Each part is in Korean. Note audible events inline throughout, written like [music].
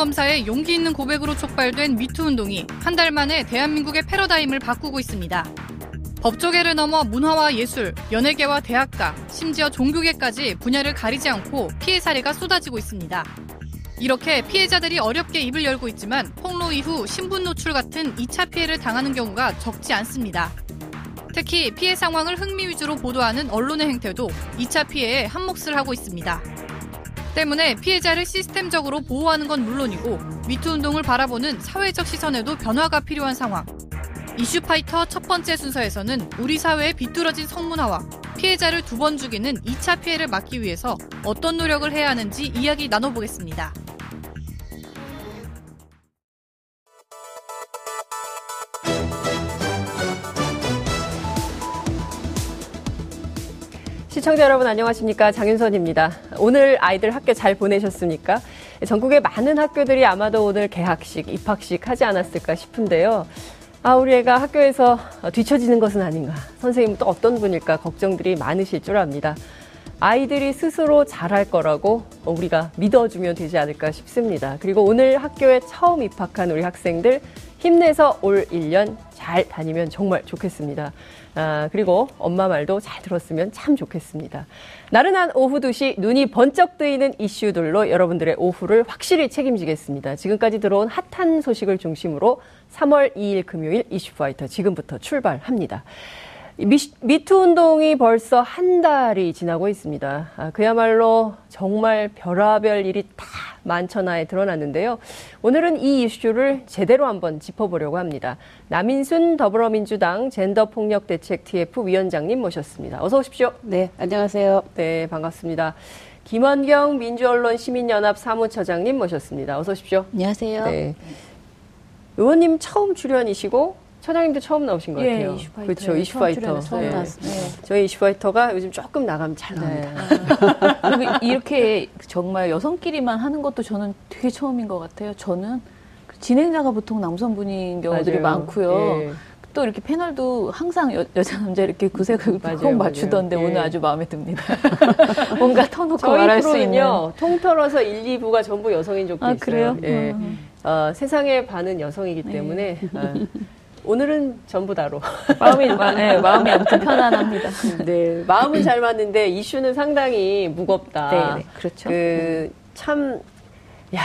검사의 용기 있는 고백으로 촉발된 미투 운동이 한 달 만에 대한민국의 패러다임을 바꾸고 있습니다. 법조계를 넘어 문화와 예술, 연예계와 대학가, 심지어 종교계까지 분야를 가리지 않고 피해 사례가 쏟아지고 있습니다. 이렇게 피해자들이 어렵게 입을 열고 있지만 폭로 이후 신분 노출 같은 2차 피해를 당하는 경우가 적지 않습니다. 특히 피해 상황을 흥미 위주로 보도하는 언론의 행태도 2차 피해에 한몫을 하고 있습니다. 때문에 피해자를 시스템적으로 보호하는 건 물론이고 미투 운동을 바라보는 사회적 시선에도 변화가 필요한 상황. 이슈파이터 첫 번째 순서에서는 우리 사회의 비뚤어진 성문화와 피해자를 두 번 죽이는 2차 피해를 막기 위해서 어떤 노력을 해야 하는지 이야기 나눠보겠습니다. 시청자 여러분 안녕하십니까 장윤선입니다. 오늘 아이들 학교 잘 보내셨습니까? 전국의 많은 학교들이 아마도 오늘 개학식, 입학식 하지 않았을까 싶은데요. 아, 우리 애가 학교에서 뒤처지는 것은 아닌가. 선생님은 또 어떤 분일까 걱정들이 많으실 줄 압니다. 아이들이 스스로 잘할 거라고 우리가 믿어주면 되지 않을까 싶습니다. 그리고 오늘 학교에 처음 입학한 우리 학생들 힘내서 올 1년 잘 다니면 정말 좋겠습니다. 아, 그리고 엄마 말도 잘 들었으면 참 좋겠습니다. 나른한 오후 2시 눈이 번쩍 뜨이는 이슈들로 여러분들의 오후를 확실히 책임지겠습니다. 지금까지 들어온 핫한 소식을 중심으로 3월 2일 금요일 이슈파이터 지금부터 출발합니다. 미투 운동이 벌써 한 달이 지나고 있습니다. 아, 그야말로 정말 별의별 일이 다 만천하에 드러났는데요. 오늘은 이 이슈를 제대로 한번 짚어보려고 합니다. 남인순 더불어민주당 젠더폭력대책 TF 위원장님 모셨습니다. 어서 오십시오. 네, 안녕하세요. 네, 반갑습니다. 김원경 민주언론 시민연합 사무처장님 모셨습니다. 어서 오십시오. 안녕하세요. 네. 의원님 처음 출연이시고 처장님도 처음 나오신 것 예, 같아요. 이슈파이터. 그렇죠, 이슈파이터. 처음 네. 나왔습니다. 네. 저희 이슈파이터가 요즘 조금 나가면 잘 나옵니다. 네. [laughs] 그리고 [laughs] 이렇게 정말 여성끼리만 하는 것도 저는 되게 처음인 것 같아요. 저는 그 진행자가 보통 남성분인 경우들이 맞아요. 많고요. 예. 또 이렇게 패널도 항상 여, 자 남자 이렇게 구색을 꼭 맞추던데 예. 오늘 아주 마음에 듭니다. [laughs] 뭔가 터놓고 말할 수 있는. 통틀어서 1, 2부가 전부 여성인 적도 아, 있어요. 그래요? 예. 음. 어, 세상의 반은 여성이기 네. 때문에 어, 오늘은 전부 다로. [laughs] 마음이, 네, 마음이 아무튼 [laughs] 편안합니다. 네, 마음은 잘 맞는데 이슈는 상당히 무겁다. 네, 네 그렇죠. 그, 참, 야,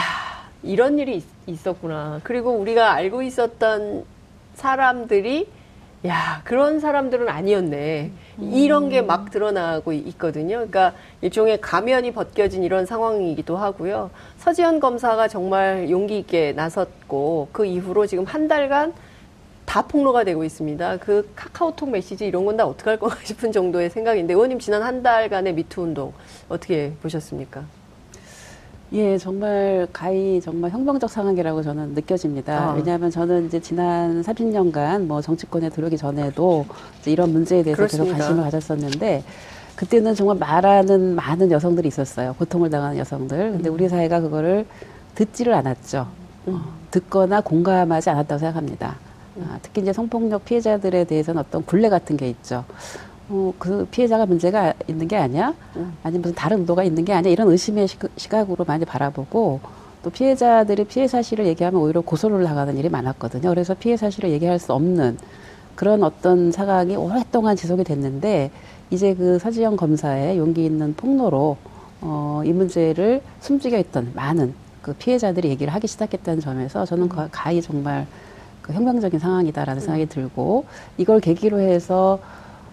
이런 일이 있, 었구나 그리고 우리가 알고 있었던 사람들이 야, 그런 사람들은 아니었네. 음. 이런 게 막 드러나고 있거든요. 그러니까 일종의 가면이 벗겨진 이런 상황이기도 하고요. 서지현 검사가 정말 용기 있게 나섰고 그 이후로 지금 한 달간 다 폭로가 되고 있습니다. 그 카카오톡 메시지 이런 건 다 어떻게 할 건가 [laughs] 싶은 정도의 생각인데 의원님 지난 한 달간의 미투 운동 어떻게 보셨습니까? 예, 정말 가히 정말 혁명적 상황이라고 저는 느껴집니다. 아. 왜냐하면 저는 이제 지난 30년간 뭐 정치권에 들어오기 전에도 이런 문제에 대해서 그렇습니다. 계속 관심을 가졌었는데 그때는 정말 말하는 많은 여성들이 있었어요. 고통을 당하는 여성들. 근데 우리 사회가 그거를 듣지를 않았죠. 음. 어, 듣거나 공감하지 않았다고 생각합니다. 아, 특히 이제 성폭력 피해자들에 대해서는 어떤 굴레 같은 게 있죠. 어, 그 피해자가 문제가 있는 게 아니야? 아니면 무슨 다른 의도가 있는 게 아니야? 이런 의심의 시각으로 많이 바라보고 또 피해자들이 피해 사실을 얘기하면 오히려 고소를 나가는 일이 많았거든요. 그래서 피해 사실을 얘기할 수 없는 그런 어떤 상황이 오랫동안 지속이 됐는데 이제 그 서지영 검사의 용기 있는 폭로로 어, 이 문제를 숨지게 했던 많은 그 피해자들이 얘기를 하기 시작했다는 점에서 저는 음. 가히 정말 그 혁명적인 상황이다라는 음. 생각이 들고 이걸 계기로 해서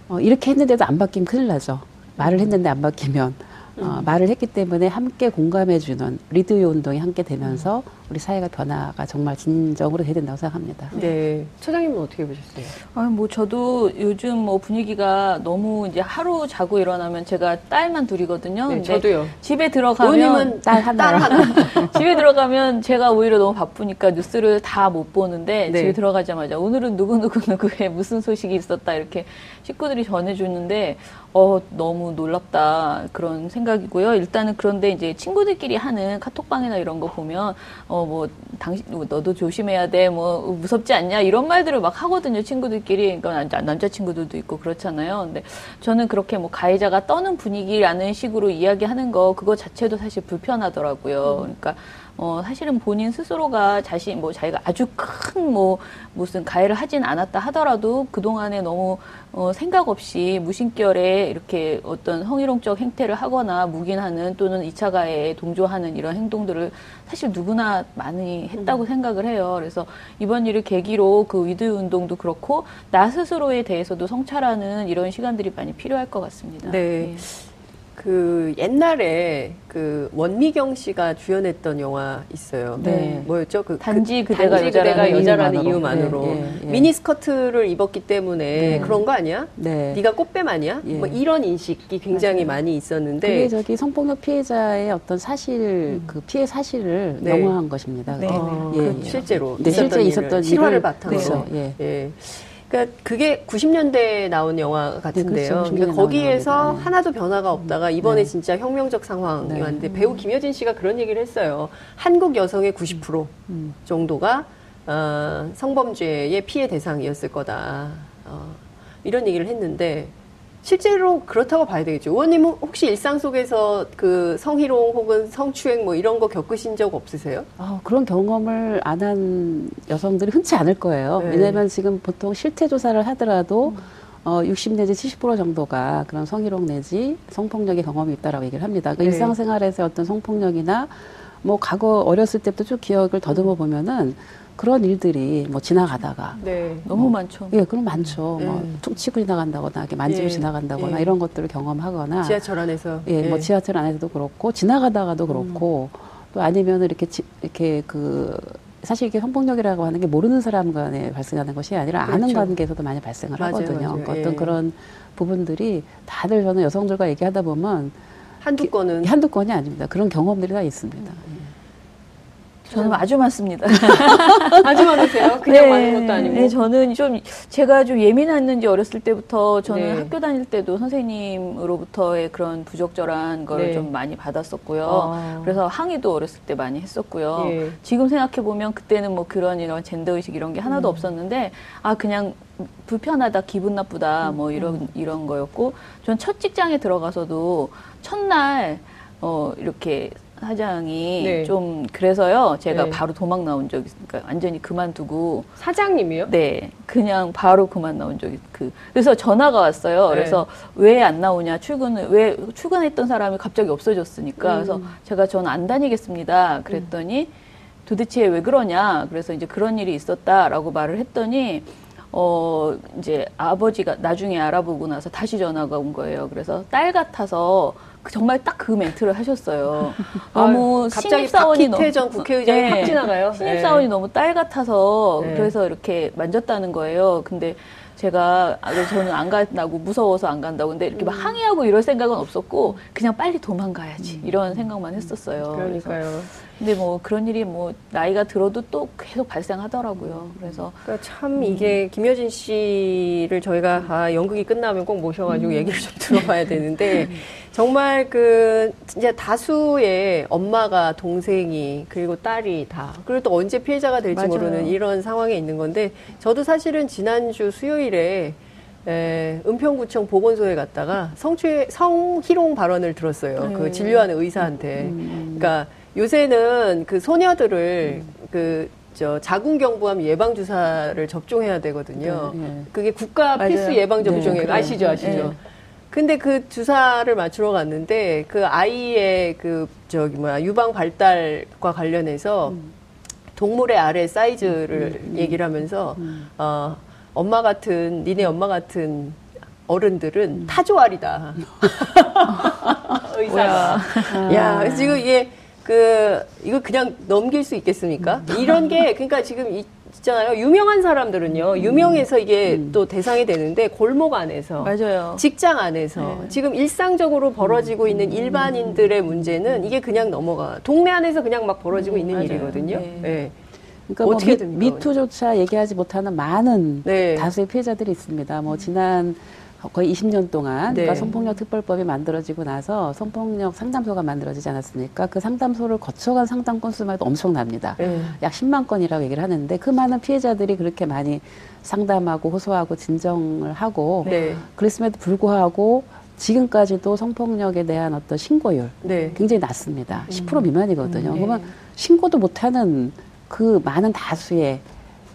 어, 이렇게 했는데도 안 바뀌면 큰일 나죠. 말을 했는데 안 바뀌면 어, 음. 말을 했기 때문에 함께 공감해주는 리드요 운동이 함께 되면서 우리 사회가 변화가 정말 진정으로 돼야 된다고 생각합니다. 네. 처장님은 어떻게 보셨어요? 아, 뭐 저도 요즘 뭐 분위기가 너무 이제 하루 자고 일어나면 제가 딸만 둘이거든요. 네, 저도요. 집에 들어가면 딸 하나. 딸 하나. [laughs] [laughs] 집에 들어가면 제가 오히려 너무 바쁘니까 뉴스를 다 못 보는데 네. 집에 들어가자마자 오늘은 누구 누구 누구의 [laughs] 무슨 소식이 있었다 이렇게 식구들이 전해주는데 어 너무 놀랍다 그런 생각 이고요. 일단은 그런데 이제 친구들끼리 하는 카톡방이나 이런 거 보면 어 뭐 당신 너도 조심해야 돼 뭐 무섭지 않냐 이런 말들을 막 하거든요 친구들끼리 그러니까 남자, 남자 친구들도 있고 그렇잖아요 근데 저는 그렇게 뭐 가해자가 떠는 분위기라는 식으로 이야기하는 거 그거 자체도 사실 불편하더라고요 음. 그러니까 어, 사실은 본인 스스로가 자신, 뭐, 자기가 아주 큰, 뭐, 무슨 가해를 하진 않았다 하더라도 그동안에 너무, 어, 생각 없이 무심결에 이렇게 어떤 성희롱적 행태를 하거나 묵인하는 또는 2차 가해에 동조하는 이런 행동들을 사실 누구나 많이 했다고 음. 생각을 해요. 그래서 이번 일을 계기로 그 with 운동도 그렇고 나 스스로에 대해서도 성찰하는 이런 시간들이 많이 필요할 것 같습니다. 네. 예. 그 옛날에 그 원미경 씨가 주연했던 영화 있어요. 네. 뭐였죠? 그 단지 그대가, 단지 여자라는, 그대가 여자라는 이유만으로, 이유만으로. 네, 예, 예. 미니 스커트를 입었기 때문에 네. 그런 거 아니야? 네. 네가 꽃뱀 아니야? 예. 뭐 이런 인식이 굉장히 맞아요. 많이 있었는데 그게 저기 성폭력 피해자의 어떤 사실 음. 그 피해 사실을 네. 영화한 것입니다. 네. 아, 예, 그 실제로 네, 실제 있었던 실화를 바탕으로. 예. 예. 그러니까 그게 90년대에 나온 영화 같은데요. 네, 그렇죠. 그러니까 거기에서 네. 하나도 변화가 없다가 이번에 네. 진짜 혁명적 상황이 네. 왔는데 배우 김여진 씨가 그런 얘기를 했어요. 한국 여성의 90% 음. 정도가 어, 성범죄의 피해 대상이었을 거다. 어, 이런 얘기를 했는데 실제로 그렇다고 봐야 되겠죠. 의원님은 혹시 일상 속에서 그 성희롱 혹은 성추행 뭐 이런 거 겪으신 적 없으세요? 아, 그런 경험을 안 한 여성들이 흔치 않을 거예요. 네. 왜냐하면 지금 보통 실태 조사를 하더라도 음. 어, 60 내지 70% 정도가 그런 성희롱 내지 성폭력의 경험이 있다라고 얘기를 합니다. 그러니까 네. 일상생활에서 어떤 성폭력이나 뭐 과거 어렸을 때부터 쭉 기억을 더듬어 보면은 그런 일들이 뭐 지나가다가 네. 너무 뭐, 많죠. 예, 그럼 많죠. 네. 뭐툭 치고 지나간다거나 이렇게 만지고 예. 지나간다거나 예. 이런 것들을 경험하거나 지하철 안에서 예, 예, 뭐 지하철 안에서도 그렇고 지나가다가도 그렇고 음. 또 아니면 이렇게 지, 이렇게 그 사실 이게 성폭력이라고 하는 게 모르는 사람 간에 발생하는 것이 아니라 그렇죠. 아는 관계에서도 많이 발생을 맞아요, 하거든요. 맞아요. 그러니까 어떤 예. 그런 부분들이 다들 저는 여성들과 얘기하다 보면 한두 건은 한두 건이 아닙니다. 그런 경험들이 다 있습니다. 음. 저는 아주 많습니다. [laughs] 아주 많으세요? [laughs] 그냥 네, 많은 것도 아니고. 네, 저는 좀 제가 좀 예민했는지 어렸을 때부터 저는 네. 학교 다닐 때도 선생님으로부터의 그런 부적절한 걸좀 네. 많이 받았었고요. 아. 그래서 항의도 어렸을 때 많이 했었고요. 예. 지금 생각해 보면 그때는 뭐 그런 이런 젠더 의식 이런 게 하나도 음. 없었는데 아 그냥 불편하다, 기분 나쁘다 뭐 이런 음. 이런 거였고 전 첫 직장에 들어가서도 첫날 어 이렇게 사장이 네. 좀 그래서요. 제가 네. 바로 도망 나온 적이 있으니까 완전히 그만두고 사장님이요? 네, 그냥 바로 그만 나온 적이 그 그래서 전화가 왔어요. 네. 그래서 왜 안 나오냐 출근을 왜 출근했던 사람이 갑자기 없어졌으니까 음. 그래서 제가 저는 안 다니겠습니다. 그랬더니 도대체 왜 그러냐? 그래서 이제 그런 일이 있었다라고 말을 했더니 어, 이제 아버지가 나중에 알아보고 나서 다시 전화가 온 거예요. 그래서 딸 같아서 그 정말 딱 그 멘트를 하셨어요. [laughs] 너무 신입사원이 너무 전 국회의장이 네, 확 지나가요. 신입사원이 네. 너무 딸 같아서 네. 그래서 이렇게 만졌다는 거예요. 근데 제가 아, 저는 안 간다고 무서워서 안 간다고 근데 이렇게 막 음. 항의하고 이럴 생각은 없었고 그냥 빨리 도망가야지 음. 이런 생각만 했었어요. 그러니까요. 근데 뭐 그런 일이 뭐 나이가 들어도 또 계속 발생하더라고요. 그래서 그러니까 참 음. 이게 김여진 씨를 저희가 아, 연극이 끝나면 꼭 모셔가지고 음. 얘기를 좀 [laughs] 들어봐야 되는데 정말 그 진짜 다수의 엄마가 동생이 그리고 딸이 다 그리고 또 언제 피해자가 될지 맞아요. 모르는 이런 상황에 있는 건데 저도 사실은 지난주 수요일에 에, 은평구청 보건소에 갔다가 성추 성희롱 발언을 들었어요. 그 네. 그 진료하는 의사한테. 음. 그러니까 요새는 그 소녀들을 그, 저 자궁경부암 예방 주사를 접종해야 되거든요. 네, 네. 그게 국가 맞아요. 필수 예방 접종에 네, 아시죠, 아시죠? 네. 근데 그 주사를 맞추러 갔는데 그 아이의 그 저기 뭐야 유방 발달과 관련해서 음. 동물의 알의 사이즈를 음, 음, 얘기를 하면서 음. 어 엄마 같은 니네 엄마 같은 어른들은 음. 타조알이다. [laughs] 의사가. 야 지금 이게 그 이거 그냥 넘길 수 있겠습니까? 이런 게 그러니까 지금 이, 있잖아요. 유명한 사람들은요. 음. 유명해서 이게 음. 또 대상이 되는데 골목 안에서 맞아요. 직장 안에서 네. 지금 일상적으로 벌어지고 있는 음. 일반인들의 문제는 이게 그냥 넘어가. 동네 안에서 그냥 막 벌어지고 있는 맞아요. 일이거든요. 네. 네. 그러니까 뭐 어떻게 뭐 미, 미투조차 얘기하지 못하는 많은 네. 다수의 피해자들이 있습니다. 뭐 지난 거의 20년 동안 네. 그러니까 성폭력 특별법이 만들어지고 나서 성폭력 상담소가 만들어지지 않았습니까? 그 상담소를 거쳐간 상담 건수만 해도 엄청납니다. 네. 약 10만 건이라고 얘기를 하는데 그 많은 피해자들이 그렇게 많이 상담하고 호소하고 진정을 하고 네. 그랬음에도 불구하고 지금까지도 성폭력에 대한 어떤 신고율 네. 굉장히 낮습니다. 10% 음. 미만이거든요. 음, 네. 그러면 신고도 못하는 그 많은 다수의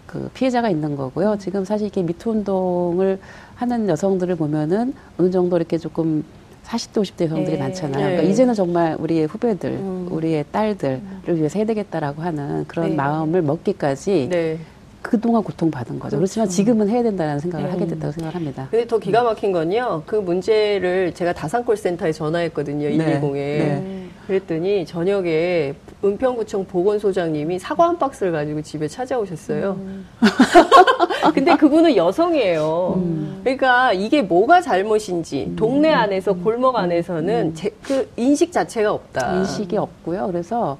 그 피해자가 있는 거고요. 지금 사실 이렇게 미투 운동을 하는 여성들을 보면은 어느 정도 이렇게 조금 40대, 50대 여성들이 네. 많잖아요. 그러니까 네. 이제는 정말 우리의 후배들, 음. 우리의 딸들을 위해서 해야 되겠다라고 하는 그런 네. 마음을 먹기까지 네. 그동안 고통받은 거죠. 그렇죠. 그렇지만 지금은 해야 된다는 생각을 네. 하게 됐다고 생각을 합니다. 근데 더 기가 막힌 건요. 그 문제를 제가 다산콜센터에 전화했거든요. 110에. 네. 그랬더니 저녁에 은평구청 보건소장님이 사과 한 박스를 가지고 집에 찾아오셨어요. 음. [laughs] 근데 그분은 여성이에요. 음. 그러니까 이게 뭐가 잘못인지 음. 동네 안에서 골목 안에서는 음. 제, 그 인식 자체가 없다. 인식이 없고요. 그래서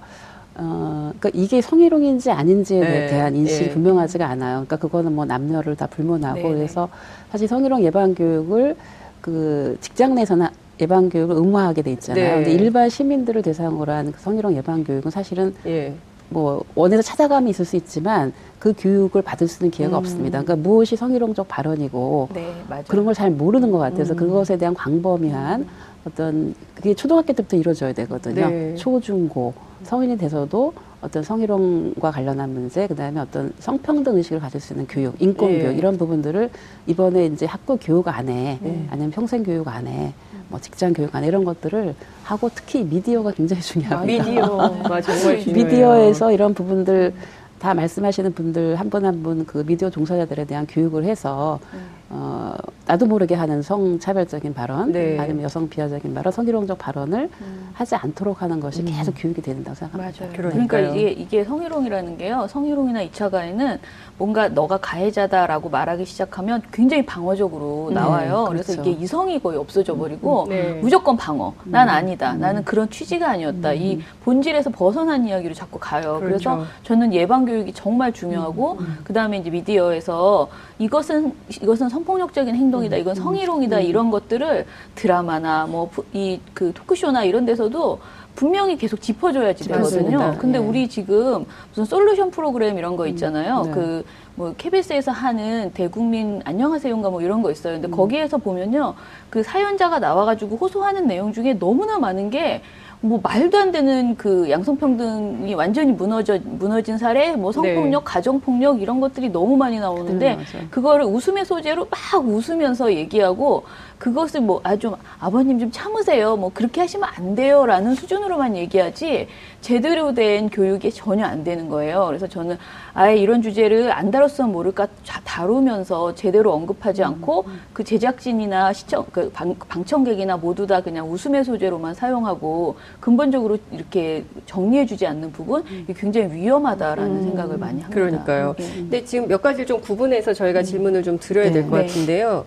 어, 그러니까 이게 성희롱인지 아닌지에 네. 대한 인식이 네. 분명하지가 않아요. 그러니까 그거는 뭐 남녀를 다 불문하고 네. 그래서 사실 성희롱 예방 교육을 그 직장 내에서는 예방 교육을 의무화하게 돼 있잖아요. 네. 근데 일반 시민들을 대상으로 한그 성희롱 예방 교육은 사실은 예. 뭐 원에서 찾아감이 있을 수 있지만 그 교육을 받을 수 있는 기회가 음. 없습니다. 그러니까 무엇이 성희롱적 발언이고 네, 그런 걸 잘 모르는 것 같아서 음. 그것에 대한 광범위한 음. 어떤 그게 초등학교 때부터 이루어져야 되거든요. 네. 초, 중, 고 성인이 돼서도 어떤 성희롱과 관련한 문제, 그 다음에 어떤 성평등 의식을 가질 수 있는 교육, 인권 네. 교육 이런 부분들을 이번에 이제 학교 교육 안에 네. 아니면 평생 교육 안에 뭐 직장 교육 안에 이런 것들을 하고 특히 미디어가 굉장히 중요합니다. 미디어가 [laughs] 정말 중요해요. 미디어에서 이런 부분들 다 말씀하시는 분들 한 분 한 분 그 미디어 종사자들에 대한 교육을 해서 음. 어, 나도 모르게 하는 성차별적인 발언, 네. 아니면 여성 비하적인 발언, 성희롱적 발언을 음. 하지 않도록 하는 것이 음. 계속 교육이 된다고 생각합니다. 맞아요. 그러니까 이게, 이게 성희롱이라는 게요. 성희롱이나 2차 가해는 뭔가 너가 가해자다라고 말하기 시작하면 굉장히 방어적으로 네, 나와요. 네, 그래서 이게 이성이 거의 없어져 버리고 음, 네. 무조건 방어. 난 음. 아니다. 음. 나는 그런 취지가 아니었다. 이 음. 본질에서 벗어난 이야기로 자꾸 가요. 그렇죠. 그래서 저는 예방 교육이 정말 중요하고 그다음에 이제 미디어에서 이것은 이것은 성폭력적인 행동이다. 이건 성희롱이다. 이런 것들을 드라마나 뭐 이 그 토크쇼나 이런 데서도 분명히 계속 짚어줘야지 되거든요. 근데 네. 우리 지금 무슨 솔루션 프로그램 이런 거 음. 있잖아요. 네. 그 뭐 KBS에서 하는 대국민 안녕하세요인가 뭐 이런 거 있어요. 근데 음. 거기에서 보면요. 그 사연자가 나와가지고 호소하는 내용 중에 너무나 많은 게 뭐 말도 안 되는 그 양성평등이 완전히 무너져 무너진 사례, 뭐 성폭력, 네. 가정폭력 이런 것들이 너무 많이 나오는데 네, 그거를 웃음의 소재로 막 웃으면서 얘기하고 그것을 뭐 아 좀 아버님 좀 참으세요. 뭐 그렇게 하시면 안 돼요 라는 수준으로만 얘기하지 제대로 된 교육이 전혀 안 되는 거예요. 그래서 저는 아예 이런 주제를 안 다뤘으면 모를까 다루면서 제대로 언급하지 음, 않고 음. 그 제작진이나 시청 그 방, 방청객이나 모두 다 그냥 웃음의 소재로만 사용하고 근본적으로 이렇게 정리해주지 않는 부분 음. 굉장히 위험하다라는 음. 생각을 많이 합니다. 그러니까요. 네. 근데 지금 몇 가지를 좀 구분해서 저희가 음. 질문을 좀 드려야 될것 네. 같은데요.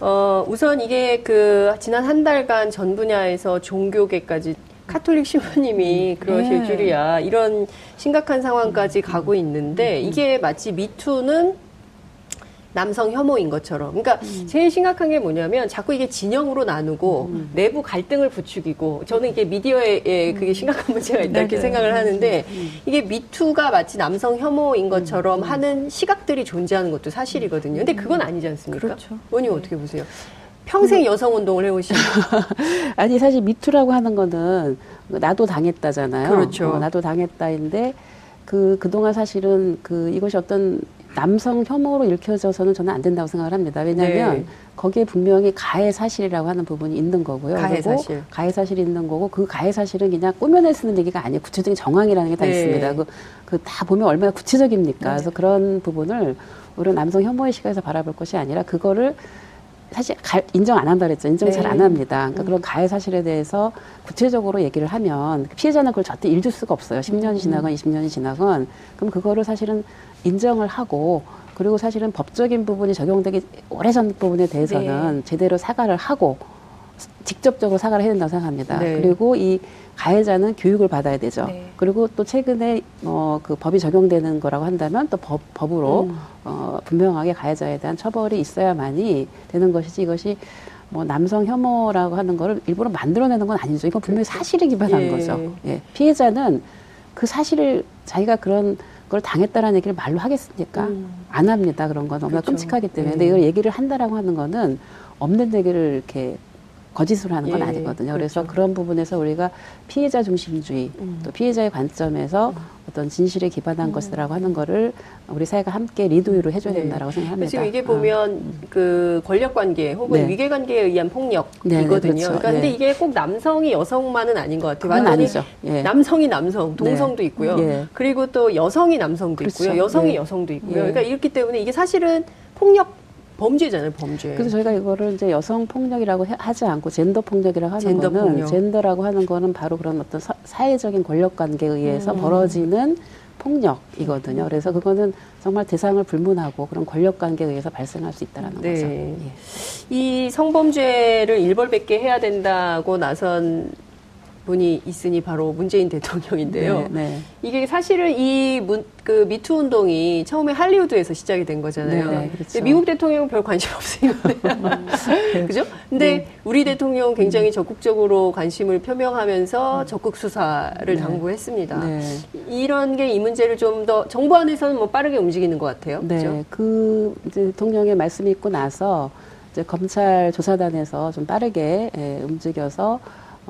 어, 우선 이게 그 지난 한 달간 전 분야에서 종교계까지 카톨릭 신부님이 그러실 네. 줄이야. 이런 심각한 상황까지 가고 있는데 이게 마치 미투는 남성 혐오인 것처럼. 그러니까 음. 제일 심각한 게 뭐냐면 자꾸 이게 진영으로 나누고 음. 내부 갈등을 부추기고 저는 이게 미디어에 예, 그게 심각한 문제가 있다 이렇게 생각을 하는데 음. 이게 미투가 마치 남성 혐오인 것처럼 하는 시각들이 존재하는 것도 사실이거든요. 근데 그건 아니지 않습니까? 그렇죠. 원님 어떻게 보세요? 평생 여성 운동을 해오신 [laughs] 아니 사실 미투라고 하는 거는 나도 당했다잖아요. 그렇죠. 어, 나도 당했다인데 그 그동안 사실은 그 이것이 어떤 남성 혐오로 읽혀져서는 저는 안 된다고 생각을 합니다. 왜냐하면 네. 거기에 분명히 가해 사실이라고 하는 부분이 있는 거고요. 가해 사실. 가해 사실이 있는 거고 그 가해 사실은 그냥 꾸며내 쓰는 얘기가 아니에요. 구체적인 정황이라는 게다 네. 있습니다. 그, 그 다 보면 얼마나 구체적입니까? 네. 그래서 그런 부분을 우리 남성 혐오의 시각에서 바라볼 것이 아니라 그거를 사실 가, 인정 안 한다 그랬죠. 인정 네. 잘안 합니다. 그러니까 음. 그런 가해 사실에 대해서 구체적으로 얘기를 하면 피해자는 그걸 절대 잃을 수가 없어요. 10년이 음. 지나건 20년이 지나건 그럼 그거를 사실은 인정을 하고 그리고 사실은 법적인 부분이 적용되기 오래전 부분에 대해서는 네. 제대로 사과를 하고 직접적으로 사과를 해야 된다고 생각합니다. 네. 그리고 이 가해자는 교육을 받아야 되죠. 네. 그리고 또 최근에 뭐그 법이 적용되는 거라고 한다면 또 법, 법으로 음. 어, 분명하게 가해자에 대한 처벌이 있어야만이 되는 것이지 이것이 뭐 남성 혐오라고 하는 거를 일부러 만들어내는 건 아니죠. 이건 분명히 그렇죠. 사실에 기반한 예. 거죠. 예. 피해자는 그 사실을 자기가 그런 걸 당했다라는 얘기를 말로 하겠습니까? 음. 안 합니다. 그런 건 너무나 그렇죠. 끔찍하기 때문에. 네. 근데 이걸 얘기를 한다라고 하는 거는 없는 얘기를 이렇게 거짓으로 하는 건 예, 아니거든요. 그렇죠. 그래서 그런 부분에서 우리가 피해자 중심주의 음. 또 피해자의 관점에서 음. 어떤 진실에 기반한 음. 것이라고 하는 거를 우리 사회가 함께 리드로 해줘야 네. 된다라고 네. 생각합니다. 지금 이게 보면 아. 그 권력 관계 혹은 네. 위계 관계에 의한 폭력이거든요. 네, 네 그렇죠. 그러니까 근데 네. 이게 꼭 남성이 여성만은 아닌 것 같아요. 아니죠. 예. 남성이 남성, 동성도 있고요. 예. 그리고 또 여성이 남성도 그렇죠. 있고요. 여성이 여성도 있고요. 그러니까 이렇기 때문에 이게 사실은 폭력 범죄잖아요, 범죄. 그래서 저희가 이거를 이제 여성 폭력이라고 하지 않고 젠더 폭력이라고 하는 젠더 거는 폭력. 젠더라고 하는 거는 바로 그런 어떤 사, 회적인 권력 관계에 의해서 음. 벌어지는 폭력이거든요. 그래서 그거는 정말 대상을 불문하고 그런 권력 관계에 의해서 발생할 수 있다라는 네. 거죠. 예. 이 성범죄를 일벌백계 해야 된다고 나선 분이 있으니 바로 문재인 대통령인데요. 네, 네. 이게 사실은 이 문, 그 미투 운동이 처음에 할리우드에서 시작이 된 거잖아요. 네, 네 그렇죠. 미국 대통령은 별 관심 없어요. 음. [laughs] [laughs] 그죠? 근데 네. 우리 대통령 굉장히 음. 적극적으로 관심을 표명하면서 음. 적극 수사를 네. 당부했습니다. 이런 게 이 문제를 좀 더 정부 안에서는 뭐 빠르게 움직이는 것 같아요. 네, 그죠? 그 대통령의 말씀이 있고 나서 이제 검찰 조사단에서 좀 빠르게 예, 움직여서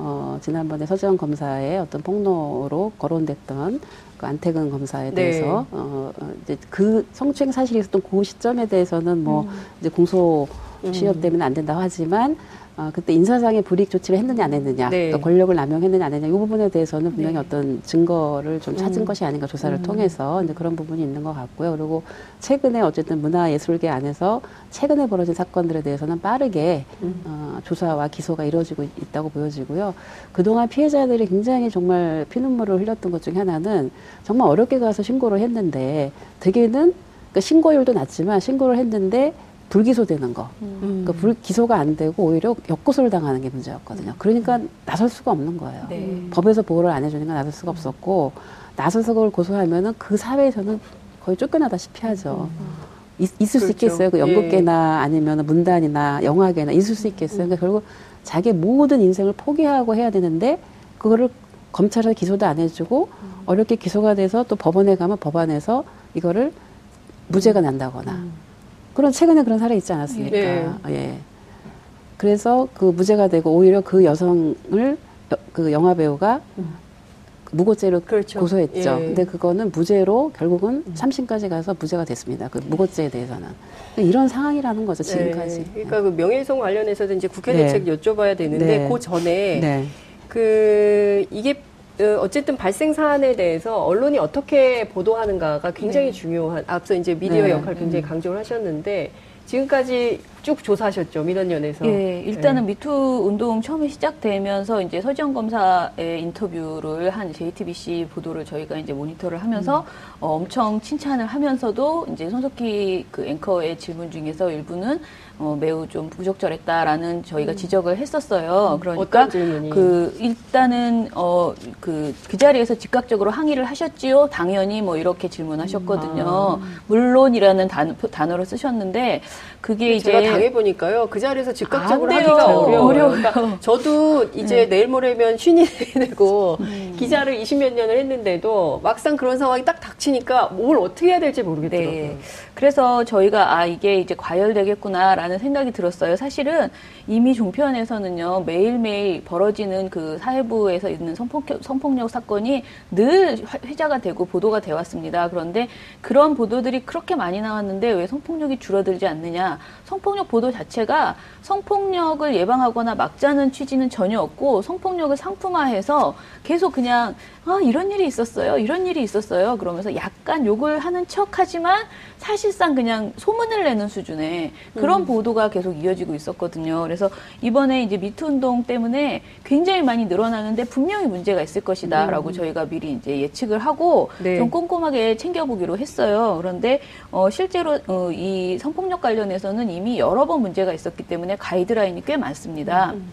어, 지난번에 서지원 검사의 어떤 폭로로 거론됐던 그 안태근 검사에 네. 대해서 네. 어, 이제 그 성추행 사실이 있었던 그 시점에 대해서는 뭐 음. 이제 공소 시효 음. 때문에 안 된다고 하지만 어, 그때 인사상의 불이익 조치를 했느냐 안 했느냐, 네. 또 권력을 남용했느냐 안 했느냐 이 부분에 대해서는 분명히 네. 어떤 증거를 좀 찾은 음. 것이 아닌가 조사를 음. 통해서 이제 그런 부분이 있는 것 같고요. 그리고 최근에 어쨌든 문화예술계 안에서 최근에 벌어진 사건들에 대해서는 빠르게 음. 어, 조사와 기소가 이루어지고 있다고 보여지고요. 그동안 피해자들이 굉장히 정말 피눈물을 흘렸던 것 중에 하나는 정말 어렵게 가서 신고를 했는데 대개는 그 신고율도 낮지만 신고를 했는데 불기소되는 거. 음. 그러니까 불기소가 안 되고 오히려 역고소를 당하는 게 문제였거든요. 그러니까 나설 수가 없는 거예요. 네. 법에서 보호를 안 해주니까 나설 수가 없었고 나서서 그걸 고소하면은 그 사회에서는 거의 쫓겨나다시피 하죠. 음. 있, 을수 그렇죠. 있겠어요. 그 연극계나 예. 아니면 문단이나 영화계나 있을 수 있겠어요. 그러니까 결국 자기 모든 인생을 포기하고 해야 되는데 그거를 검찰에서 기소도 안 해주고 음. 어렵게 기소가 돼서 또 법원에 가면 법안에서 이거를 무죄가 난다거나 음. 그런 최근에 그런 사례 있지 않았습니까? 네. 예. 그래서 그 무죄가 되고 오히려 그 여성을 그 영화 배우가 음. 무고죄로 그렇죠. 고소했죠. 예. 근데 그거는 무죄로 결국은 음. 3심까지 가서 무죄가 됐습니다. 그 무고죄에 대해서는. 이런 상황이라는 거죠, 네. 지금까지. 네. 그러니까 그 명예훼손 관련해서도 이제 국회 대책 네. 여쭤봐야 되는데 네. 그 전에 네. 그 이게 어, 어쨌든 발생 사안에 대해서 언론이 어떻게 보도하는가가 굉장히 네. 중요한 앞서 이제 미디어 네. 역할 굉장히 음. 강조를 하셨는데 지금까지 쭉 조사하셨죠 민원연에서. 예, 일단은 네. 미투 운동 처음에 시작되면서 이제 서지영 검사의 인터뷰를 한 JTBC 보도를 저희가 이제 모니터를 하면서 음. 어, 엄청 칭찬을 하면서도 이제 손석희 그 앵커의 질문 중에서 일부는 어, 매우 좀 부적절했다라는 저희가 음. 지적을 했었어요. 음, 그러니까 그 일단은 어그그 그 자리에서 즉각적으로 항의를 하셨지요. 당연히 뭐 이렇게 질문하셨거든요. 음. 아. 물론이라는 단, 단어를 쓰셨는데 그게 이제 제가 당해 보니까요. 그 자리에서 즉각적으로 하기가 어려워요. 어려워요. 그러니까 저도 이제 네. 내일 모레면 쉰이 되고 음. 기자를 20몇 년을 했는데도 막상 그런 상황이 딱 닥치니까 뭘 어떻게 해야 될지 모르겠더라고요. 네. 그래서 저희가 아 이게 이제 과열되겠구나라는 생각이 들었어요. 사실은 이미 종편에서는요 매일매일 벌어지는 그 사회부에서 있는 성폭력, 성폭력 사건이 늘 회자가 되고 보도가 되어 왔습니다. 그런데 그런 보도들이 그렇게 많이 나왔는데 왜 성폭력이 줄어들지 않느냐? 성폭력 보도 자체가 성폭력을 예방하거나 막자는 취지는 전혀 없고 성폭력을 상품화해서 계속 그냥 아 이런 일이 있었어요 이런 일이 있었어요 그러면서 약간 욕을 하는 척 하지만 사실상 그냥 소문을 내는 수준의 그런 음. 보도가 계속 이어지고 있었거든요 그래서 이번에 이제 미투 운동 때문에 굉장히 많이 늘어나는데 분명히 문제가 있을 것이다라고 음. 저희가 미리 이제 예측을 하고 네. 좀 꼼꼼하게 챙겨보기로 했어요 그런데 어, 실제로 어, 이 성폭력 관련해서는 이미 여러 번 문제가 있었기 때문에 가이드라인이 꽤 많습니다. 음.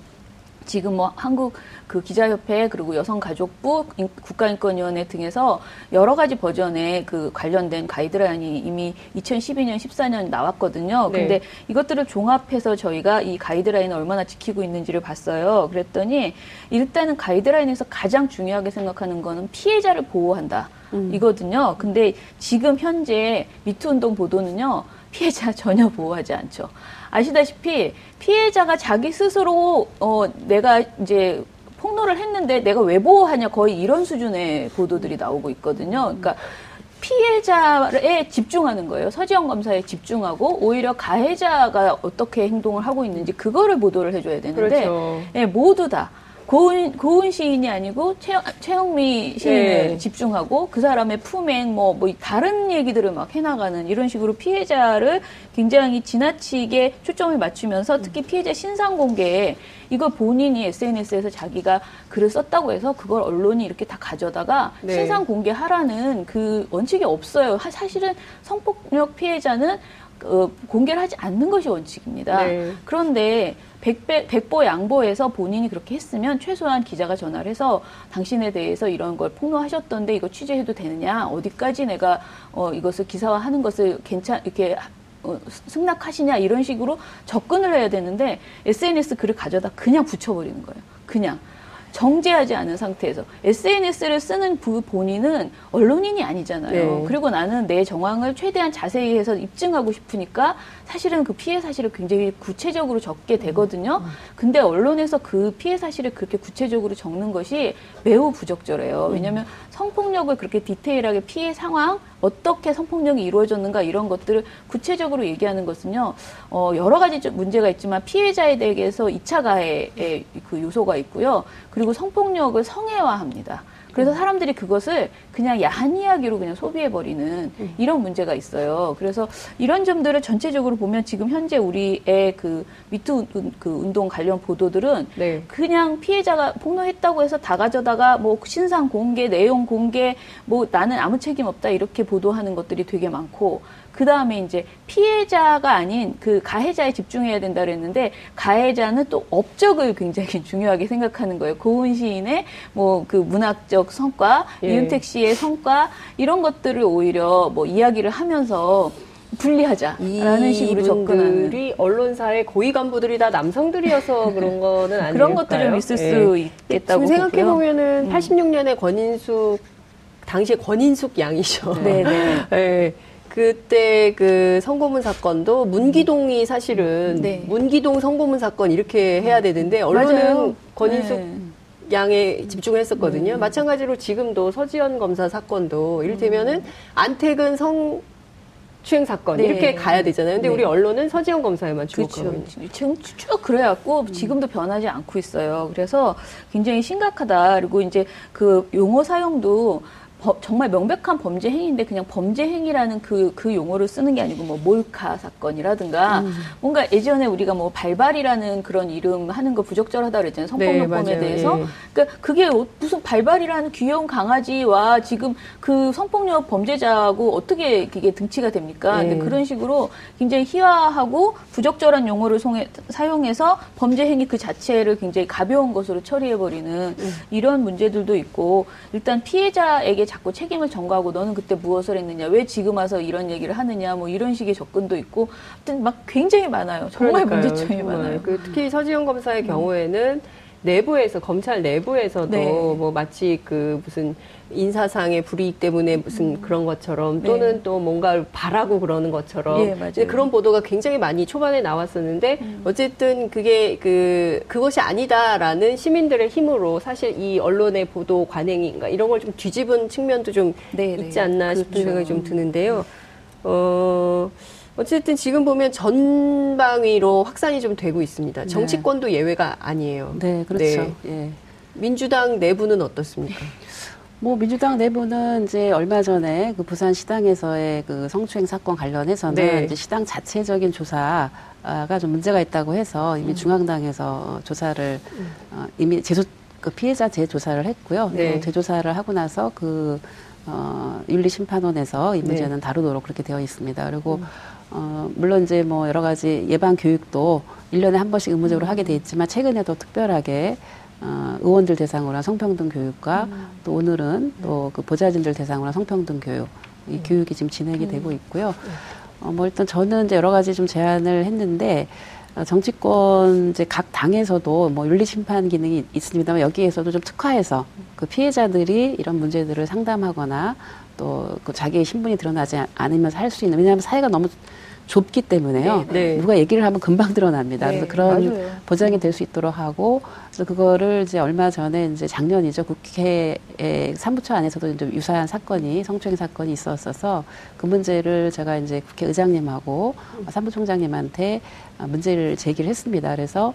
지금 뭐 한국 그 기자협회 그리고 여성가족부 국가인권위원회 등에서 여러 가지 버전의 그 관련된 가이드라인이 이미 2012년 14년 나왔거든요. 네. 근데 이것들을 종합해서 저희가 이 가이드라인을 얼마나 지키고 있는지를 봤어요. 그랬더니 일단은 가이드라인에서 가장 중요하게 생각하는 거는 피해자를 보호한다. 음. 이거든요. 근데 지금 현재 미투 운동 보도는요. 피해자 [laughs] 전혀 보호하지 않죠. 아시다시피 피해자가 자기 스스로 어 내가 이제 폭로를 했는데 내가 왜 보호하냐 거의 이런 수준의 보도들이 나오고 있거든요. 그러니까 피해자에 집중하는 거예요. 서지영 검사에 집중하고 오히려 가해자가 어떻게 행동을 하고 있는지 그거를 보도를 해줘야 되는데 그렇죠. 예, 모두 다 고은, 고은 시인이 아니고 최, 최영미 시인을 네. 집중하고 그 사람의 품행 뭐, 뭐 다른 얘기들을 막 해나가는 이런 식으로 피해자를 굉장히 지나치게 초점을 맞추면서 특히 피해자 신상 공개에 이걸 본인이 SNS에서 자기가 글을 썼다고 해서 그걸 언론이 이렇게 다 가져다가 네. 신상 공개하라는 그 원칙이 없어요. 사실은 성폭력 피해자는 어, 공개를 하지 않는 것이 원칙입니다. 네. 그런데 백배, 백보 양보해서 본인이 그렇게 했으면 최소한 기자가 전화를 해서 당신에 대해서 이런 걸 폭로하셨던데 이거 취재해도 되느냐 어디까지 내가 어, 이것을 기사화하는 것을 괜찮 이렇게 어, 승낙하시냐 이런 식으로 접근을 해야 되는데 SNS 글을 가져다 그냥 붙여버리는 거예요. 그냥. 정제하지 않은 상태에서 SNS를 쓰는 그 본인은 언론인이 아니잖아요. 네. 그리고 나는 내 정황을 최대한 자세히 해서 입증하고 싶으니까 사실은 그 피해 사실을 굉장히 구체적으로 적게 되거든요. 근데 언론에서 그 피해 사실을 그렇게 구체적으로 적는 것이 매우 부적절해요. 왜냐하면 성폭력을 그렇게 디테일하게 피해 상황 어떻게 성폭력이 이루어졌는가 이런 것들을 구체적으로 얘기하는 것은요 어, 여러 가지 문제가 있지만 피해자에 대해서 2차 가해의 그 요소가 있고요 그리고 성폭력을 성애화합니다. 그래서 사람들이 그것을 그냥 야한 이야기로 그냥 소비해버리는 음. 이런 문제가 있어요. 그래서 이런 점들을 전체적으로 보면 지금 현재 우리의 그 미투 그 운동 관련 보도들은 네. 그냥 피해자가 폭로했다고 해서 다 가져다가 뭐 신상 공개, 내용 공개, 뭐 나는 아무 책임 없다 이렇게 보도하는 것들이 되게 많고 그 다음에 이제 피해자가 아닌 그 가해자에 집중해야 된다 그랬는데 가해자는 또 업적을 굉장히 [laughs] 중요하게 생각하는 거예요. 고은 시인의 뭐 그 문학적 성과, 예. 이은택 씨의 성과 이런 것들을 오히려 뭐 이야기를 하면서 분리하자라는 식으로 접근하는. 이 언론사의 고위 간부들이 다 남성들이어서 [laughs] 그런 거는 아니에요. 그런 것들은 있을 예. 수 있겠다고 지금 생각해 보면은 음. 86년에 권인숙 당시에 권인숙 양이죠. 네네. 네. [laughs] 네. 그때 그 성고문 사건도 문기동이 사실은 네. 문기동 성고문 사건 이렇게 해야 되는데 언론은 권인숙 네. 양에 집중을 했었거든요. 음. 마찬가지로 지금도 서지현 검사 사건도 이를테면은 음. 안택은 성 추행 사건 네. 이렇게 가야 되잖아요. 근데 네. 우리 언론은 서지현 검사에만 주목하고 그렇죠. 쭉 그래갖고 음. 지금도 변하지 않고 있어요. 그래서 굉장히 심각하다. 그리고 이제 그 용어 사용도 정말 명백한 범죄 행위인데 그냥 범죄 행위라는 그, 그 용어를 쓰는 게 아니고 뭐 몰카 사건이라든가 음. 뭔가 예전에 우리가 뭐 발발이라는 그런 이름 하는 거 부적절하다 그랬잖아요. 성폭력범에 네, 대해서. 예. 그러니까 그게 무슨 발발이라는 귀여운 강아지와 지금 그 성폭력 범죄자하고 어떻게 그게 등치가 됩니까? 네. 근데 그런 식으로 굉장히 희화하고 부적절한 용어를 송해, 사용해서 범죄 행위 그 자체를 굉장히 가벼운 것으로 처리해버리는 음. 이런 문제들도 있고 일단 피해자에게 자꾸 책임을 전가하고 너는 그때 무엇을 했느냐, 왜 지금 와서 이런 얘기를 하느냐, 뭐 이런 식의 접근도 있고, 하여튼 막 굉장히 많아요. 정말 그러니까요, 문제점이 정말. 많아요. 그 특히 서지영 검사의 음. 경우에는 내부에서 검찰 내부에서도 네. 뭐 마치 그 무슨 인사상의 불이익 때문에 무슨 음. 그런 것처럼 또는 네. 또 뭔가 바라고 그러는 것처럼 예, 그런 보도가 굉장히 많이 초반에 나왔었는데 음. 어쨌든 그게 그 그것이 아니다라는 시민들의 힘으로 사실 이 언론의 보도 관행인가 이런 걸 좀 뒤집은 측면도 좀 네, 네. 있지 않나 그렇죠. 싶은 생각이 좀 드는데요. 어. 어쨌든 지금 보면 전방위로 확산이 좀 되고 있습니다. 네. 정치권도 예외가 아니에요. 네, 그렇죠. 네. 예. 민주당 내부는 어떻습니까? 뭐 민주당 내부는 이제 얼마 전에 그 부산 시당에서의 그 성추행 사건 관련해서는 네. 이제 시당 자체적인 조사 가 좀 문제가 있다고 해서 이미 음. 중앙당에서 조사를 음. 어, 이미 재조 그 피해자 재조사를 했고요. 네. 재조사를 하고 나서 그 어, 윤리심판원에서 이 네. 문제는 네. 다루도록 그렇게 되어 있습니다. 그리고 음. 어, 물론 이제 뭐 여러 가지 예방 교육도 일년에한 번씩 의무적으로 음. 하게 돼 있지만 최근에도 특별하게 어, 의원들 대상으로 한 성평등 교육과 음. 또 오늘은 또 그 보좌진들 대상으로 한 성평등 교육 이 음. 교육이 지금 진행이 음. 되고 있고요. 네. 어, 뭐 일단 저는 이제 여러 가지 좀 제안을 했는데 어, 정치권 이제 각 당에서도 뭐 윤리 심판 기능이 있습니다만 여기에서도 좀 특화해서 그 피해자들이 이런 문제들을 상담하거나 또 그 자기의 신분이 드러나지 않으면서 할 수 있는 왜냐하면 사회가 너무 좁기 때문에요. 네, 네. 누가 얘기를 하면 금방 드러납니다. 네, 그래서 그런 맞아요. 보장이 될 수 있도록 하고 그래서 그거를 이제 얼마 전에 이제 작년이죠 국회의 사무처 안에서도 이제 유사한 사건이 성추행 사건이 있었어서 그 문제를 제가 이제 국회 의장님하고 사무총장님한테 문제를 제기를 했습니다. 그래서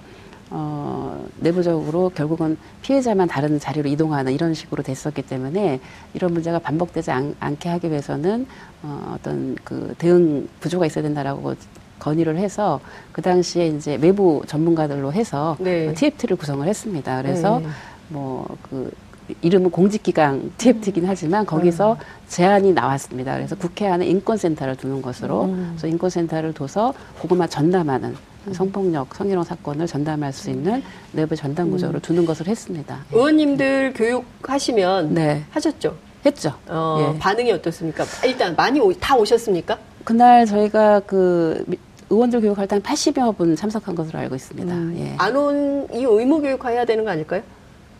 어, 내부적으로 결국은 피해자만 다른 자리로 이동하는 이런 식으로 됐었기 때문에 이런 문제가 반복되지 않, 게 하기 위해서는 어, 어떤 그 대응 구조가 있어야 된다라고 건의를 해서 그 당시에 이제 외부 전문가들로 해서 네. TFT를 구성을 했습니다. 그래서 네. 뭐그 이름은 공직기강 TFT이긴 하지만 거기서 음. 제안이 나왔습니다. 그래서 국회 안에 인권센터를 두는 것으로 음. 그래서 인권센터를 둬서 그것만 전담하는 성폭력, 성희롱 사건을 전담할 수 있는 내부 전담 구조를 음. 두는 것을 했습니다. 의원님들 교육하시면 네. 하셨죠? 했죠. 어, 예. 반응이 어떻습니까? 일단 많이 오, 다 오셨습니까? 그날 저희가 그 의원들 교육할 때 한 80여 분 참석한 것으로 알고 있습니다. 음. 예. 안온 이 의무 교육해야 되는 거 아닐까요?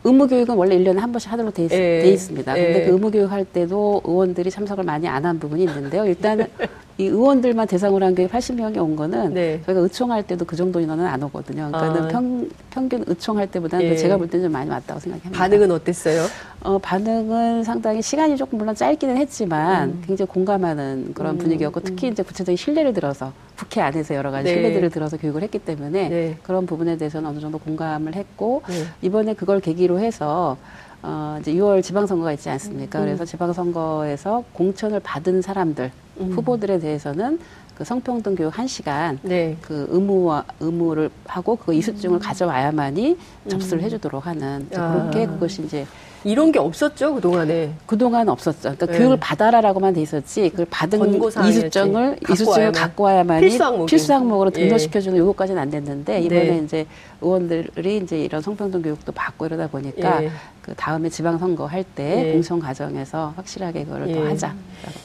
의무 교육은 원래 1년에 한 번씩 하도록 돼, 있, 예. 돼 있습니다. 근데 예. 그 의무 교육할 때도 의원들이 참석을 많이 안 한 부분이 있는데요. 일단 [laughs] 이 의원들만 대상으로 한 게 80명이 온 거는 네. 저희가 의총할 때도 그 정도 인원은 안 오거든요. 그러니까는 아. 평, 평균 의총할 때보다는 예. 제가 볼 때는 좀 많이 왔다고 생각합니다. 반응은 어땠어요? 어, 반응은 상당히 시간이 조금 물론 짧기는 했지만 음. 굉장히 공감하는 그런 음. 분위기였고 특히 음. 이제 구체적인 신뢰를 들어서 국회 안에서 여러 가지 네. 신뢰들을 들어서 교육을 했기 때문에 네. 그런 부분에 대해서는 어느 정도 공감을 했고 네. 이번에 그걸 계기로 해서 어, 이제 6월 지방선거가 있지 않습니까? 음. 그래서 지방선거에서 공천을 받은 사람들, 음. 후보들에 대해서는 그 성평등 교육 한 시간 네. 그 의무와 의무를 하고 그거 이수증을 음. 가져와야만이 접수를 음. 해주도록 하는 아. 그렇게 그것이 이제 이런 게 없었죠 그동안에 그동안 없었죠. 그러니까 네. 교육을 받아라라고,만 돼 있었지 그걸 받은 이수증을 이수증을 갖고 와야만이 필수, 항목이. 필수 항목으로 예. 등록시켜주는 요거까지는 안 됐는데 이번에 네. 이제 의원들이 이제 이런 성평등 교육도 받고 이러다 보니까 예. 그 다음에 지방선거 할때 예. 공천 과정에서 확실하게 그거를 예. 더 하자.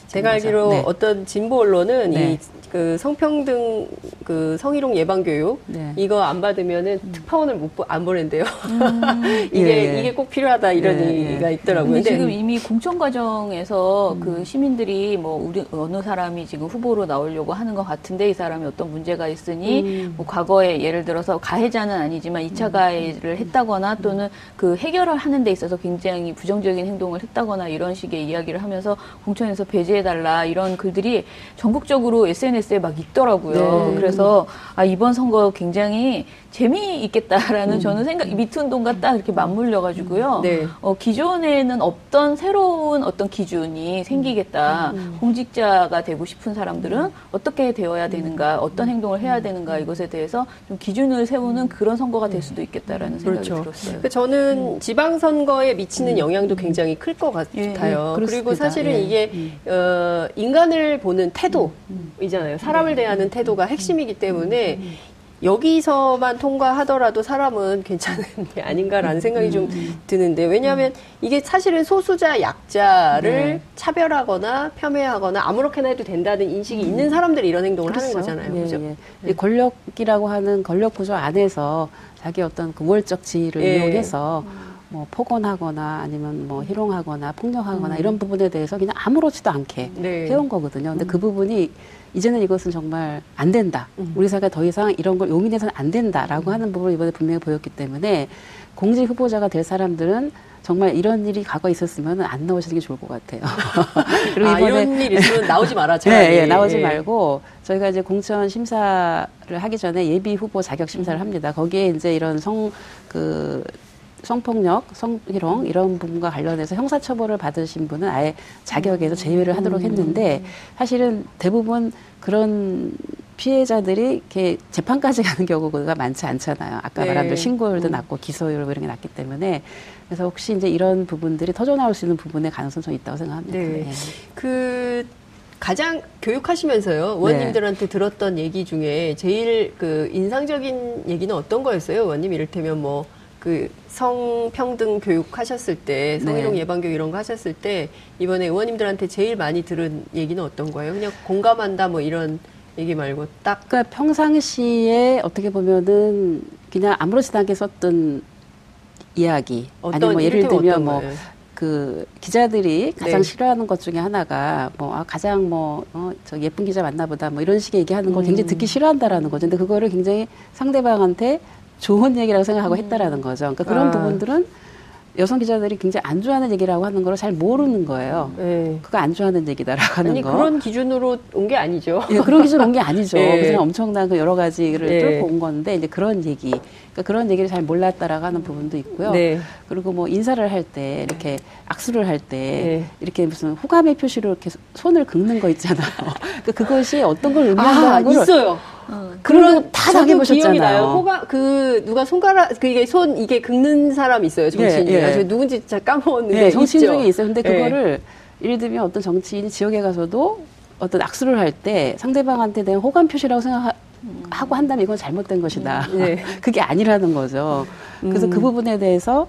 제가 알기로 네. 어떤 진보 언론은 네. 이 그 성평등 그 성희롱 예방 교육 네. 이거 안 받으면은 음. 특파원을 못 안 보낸대요. 음. [laughs] 이게 예. 이게 꼭 필요하다 이런 예. 얘기가 있더라고요. 근데 지금 이미 공천 과정에서 음. 그 시민들이 뭐 우리 어느 사람이 지금 후보로 나오려고 하는 것 같은데 이 사람이 어떤 문제가 있으니 음. 뭐 과거에 예를 들어서 가해자는 아니지만 2차 음. 가해를 했다거나 또는 그 해결을 하는 데 있어서 굉장히 부정적인 행동을 했다거나 이런 식의 이야기를 하면서 공천에서 배제해 달라 이런 글들이 전국적으로 SNS 에 막 있더라고요. 네. 그래서 아, 이번 선거 굉장히 재미있겠다라는 음. 저는 생각, 미투 운동과 딱 이렇게 맞물려가지고요. 네. 어, 기존에는 없던 새로운 어떤 기준이 생기겠다. 음. 공직자가 되고 싶은 사람들은 어떻게 되어야 되는가, 어떤 행동을 해야 되는가 이것에 대해서 좀 기준을 세우는 그런 선거가 될 수도 있겠다라는 생각이 그렇죠. 들었어요. 그 저는 음. 지방선거에 미치는 음. 영향도 굉장히 클 것 같아요. 예, 예, 그리고 사실은 예. 이게 음. 어, 인간을 보는 태도이잖아요. 사람을 대하는 태도가 핵심이기 때문에 여기서만 통과하더라도 사람은 괜찮은 게 아닌가라는 생각이 좀 음. 드는데 왜냐하면 이게 사실은 소수자 약자를 네. 차별하거나 폄훼하거나 아무렇게나 해도 된다는 인식이 음. 있는 사람들이 이런 행동을 그렇죠. 하는 거잖아요. 예, 그죠? 예. 권력이라고 하는 권력 구조 안에서 자기 어떤 그 우월적 지위를 예. 이용해서 뭐 폭언하거나 아니면 뭐 희롱하거나 폭력하거나 음. 이런 부분에 대해서 그냥 아무렇지도 않게 네. 해온 거거든요. 근데 음. 그 부분이 이제는 이것은 정말 안 된다. 음. 우리 사회가 더 이상 이런 걸 용인해서는 안 된다라고 음. 하는 부분을 이번에 분명히 보였기 때문에 공직 후보자가 될 사람들은 정말 이런 일이 과거 있었으면 안 나오시는 게 좋을 것 같아요. [laughs] 그리고 아, [laughs] 이번에 이런 일 있으면 나오지 말아죠. 네, 예, 나오지 예. 말고 저희가 이제 공천 심사를 하기 전에 예비 후보 자격 심사를 음. 합니다. 거기에 이제 이런 성 그 성폭력, 성희롱 이런 부분과 관련해서 형사처벌을 받으신 분은 아예 자격에서 제외를 하도록 했는데 사실은 대부분 그런 피해자들이 이렇게 재판까지 [laughs] 가는 경우가 많지 않잖아요. 아까 네. 말한 대로 신고율도 음. 낮고 기소율 뭐 이런 게 낮기 때문에 그래서 혹시 이제 이런 부분들이 터져 나올 수 있는 부분의 가능성이 좀 있다고 생각합니다. 네. 네. 그 가장 교육하시면서요 의원님들한테 네. 들었던 얘기 중에 제일 그 인상적인 얘기는 어떤 거였어요, 의원님? 이를테면 뭐 그 성평등 교육 하셨을 때 성희롱 네. 예방 교육 이런 거 하셨을 때 이번에 의원님들한테 제일 많이 들은 얘기는 어떤 거예요? 그냥 공감한다 뭐 이런 얘기 말고 딱 그러니까 평상시에 어떻게 보면은 그냥 아무렇지도 않게 썼던 이야기 아니면 뭐 예를 들면 뭐 그 기자들이 가장 네. 싫어하는 것 중에 하나가 뭐 아, 가장 뭐저 어, 예쁜 기자 맞나보다 뭐 이런 식의 얘기하는 거 굉장히 음. 듣기 싫어한다라는 거죠. 근데 그거를 굉장히 상대방한테 좋은 얘기라고 생각하고 음. 했다라는 거죠. 그러니까 그런 아. 부분들은 여성 기자들이 굉장히 안 좋아하는 얘기라고 하는 걸 잘 모르는 거예요. 네. 그거 안 좋아하는 얘기다라고 하는 아니, 거. 그런 기준으로 온 게 아니죠. 예, 그런 기준 으로 온 게 아니죠. [laughs] 네. 그냥 엄청난 그 여러 가지를 네. 뚫고 온 건데 이제 그런 얘기, 그러니까 그런 얘기를 잘 몰랐다라고 하는 부분도 있고요. 네. 그리고 뭐 인사를 할 때 이렇게 악수를 할때 네. 이렇게 무슨 호감의 표시로 이렇게 손을 긁는 거 있잖아요. [laughs] 그러니까 그것이 어떤 걸 의미한다는 걸 있어요. 어, 그런 다 당해보셨잖아요. 호가 그 누가 손가락 그 이게 손 이게 긁는 사람 있어요 정치인이. 예, 예. 누군지 잘 까먹었는데 예, 정치인 있죠. 중에 있어요. 근데 예. 그거를 예를 들면 어떤 정치인이 지역에 가서도 어떤 악수를 할 때 상대방한테 대한 호감 표시라고 생각하고 한다면 이건 잘못된 것이다. 음, 네. [laughs] 그게 아니라는 거죠. 그래서 음. 그 부분에 대해서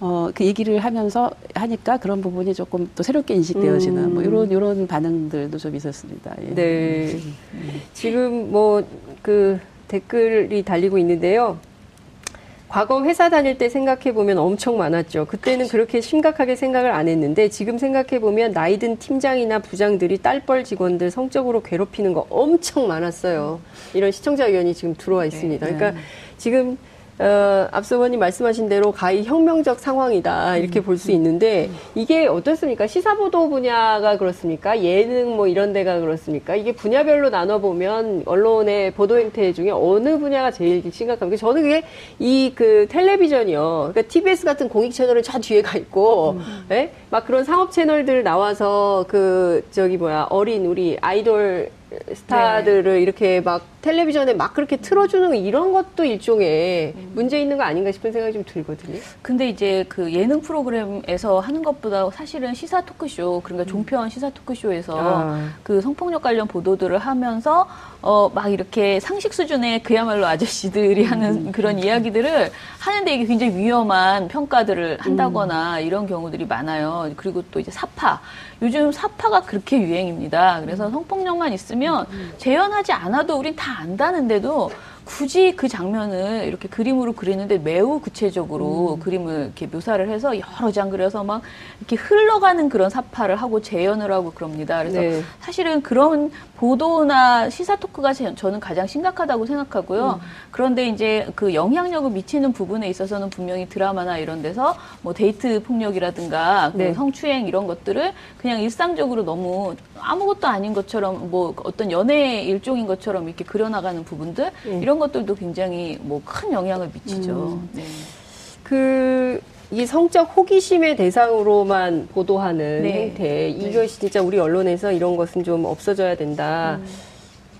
어, 그 얘기를 하면서 하니까 그런 부분이 조금 또 새롭게 인식되어지는 음. 뭐 이런 이런 반응들도 좀 있었습니다. 예. 네. 음. 지금 뭐 그 댓글이 달리고 있는데요. 과거 회사 다닐 때 생각해 보면 엄청 많았죠. 그때는 그렇게 심각하게 생각을 안 했는데 지금 생각해 보면 나이 든 팀장이나 부장들이 딸뻘 직원들 성적으로 괴롭히는 거 엄청 많았어요. 이런 시청자 의견이 지금 들어와 있습니다. 그러니까 네. 지금 어, 앞서 의원님 말씀하신 대로 가히 혁명적 상황이다 이렇게 볼수 있는데 이게 어떻습니까? 시사보도 분야가 그렇습니까? 예능 뭐 이런 데가 그렇습니까? 이게 분야별로 나눠 보면 언론의 보도 행태 중에 어느 분야가 제일 심각합니까? 저는 그게 이 그 텔레비전이요. 그러니까 TBS 같은 공익 채널은 저 뒤에 가 있고, 음. 예? 막 그런 상업 채널들 나와서 그 저기 뭐야 어린 우리 아이돌 스타들을 네. 이렇게 막 텔레비전에 막 그렇게 틀어주는 이런 것도 일종의 음. 문제 있는 거 아닌가 싶은 생각이 좀 들거든요. 근데 이제 그 예능 프로그램에서 하는 것보다 사실은 시사 토크쇼, 그러니까 음. 종편 시사 토크쇼에서 아. 그 성폭력 관련 보도들을 하면서 어, 막 이렇게 상식 수준의 그야말로 아저씨들이 하는 음. 그런 이야기들을 하는데 이게 굉장히 위험한 평가들을 한다거나 음. 이런 경우들이 많아요. 그리고 또 이제 사파. 요즘 사파가 그렇게 유행입니다. 그래서 성폭력만 있으면 재현하지 않아도 우린 다 안다는데도 굳이 그 장면을 이렇게 그림으로 그리는데 매우 구체적으로 음. 그림을 이렇게 묘사를 해서 여러 장 그려서 막 이렇게 흘러가는 그런 사파를 하고 재현을 하고 그럽니다. 그래서 네. 사실은 그런 보도나 시사 토크가 저는 가장 심각하다고 생각하고요. 음. 그런데 이제 그 영향력을 미치는 부분에 있어서는 분명히 드라마나 이런 데서 뭐 데이트 폭력이라든가 그 네. 성추행 이런 것들을 그냥 일상적으로 너무 아무것도 아닌 것처럼 뭐 어떤 연애 일종인 것처럼 이렇게 그려나가는 부분들 네. 이런 것들도 굉장히 뭐 큰 영향을 미치죠. 음. 네. 그, 이 성적 호기심의 대상으로만 보도하는 네. 행태, 네. 이것이 진짜 우리 언론에서 이런 것은 좀 없어져야 된다. 음.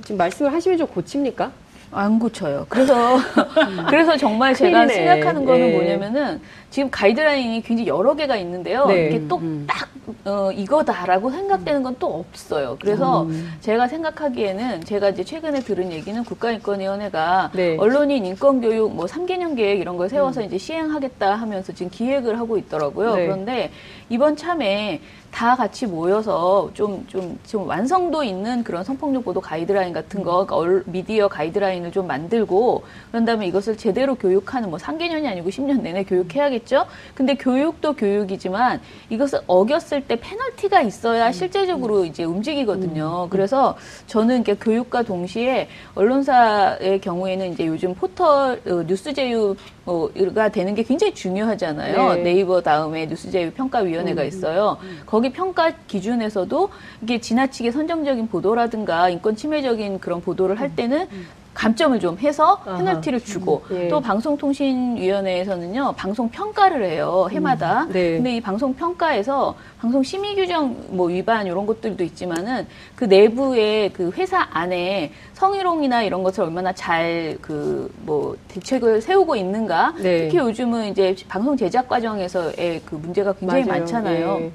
지금 말씀을 하시면 좀 고칩니까? 안 고쳐요. 그래서 [laughs] 그래서 정말 제가. 생각하는 거는 예. 뭐냐면은 지금 가이드라인이 굉장히 여러 개가 있는데요. 네. 이게 똑딱 음. 어, 이거다라고 생각되는 건 또 없어요. 그래서 음. 제가 생각하기에는 제가 이제 최근에 들은 얘기는 국가인권위원회가 네. 언론인 인권교육 뭐 3개년 계획 이런 걸 세워서 음. 이제 시행하겠다 하면서 지금 기획을 하고 있더라고요. 네. 그런데 이번 참에 다 같이 모여서 좀, 좀, 좀 완성도 있는 그런 성폭력 보도 가이드라인 같은 거, 그러니까 미디어 가이드라인을 좀 만들고, 그런 다음에 이것을 제대로 교육하는, 뭐 3개년이 아니고 10년 내내 교육해야겠 죠? 근데 교육도 교육이지만 이것을 어겼을 때 페널티가 있어야 실제적으로 이제 움직이거든요. 음. 그래서 저는 이렇게 교육과 동시에 언론사의 경우에는 이제 요즘 포털, 어, 뉴스 제휴 가 되는 게 굉장히 중요하잖아요. 네. 이버 다음에 뉴스 제휴 평가 위원회가 음. 있어요. 음. 거기 평가 기준에서도 이게 지나치게 선정적인 보도라든가 인권 침해적인 그런 보도를 할 음. 때는 감점을 좀 해서 페널티를 주고 음, 예. 또 방송통신위원회에서는요 방송 평가를 해요 해마다. 음, 네. 근데 이 방송 평가에서 방송 심의 규정 뭐 위반 이런 것들도 있지만은 그 내부의 그 회사 안에 성희롱이나 이런 것을 얼마나 잘 그 뭐 대책을 세우고 있는가. 네. 특히 요즘은 이제 방송 제작 과정에서의 그 문제가 굉장히 맞아요. 많잖아요.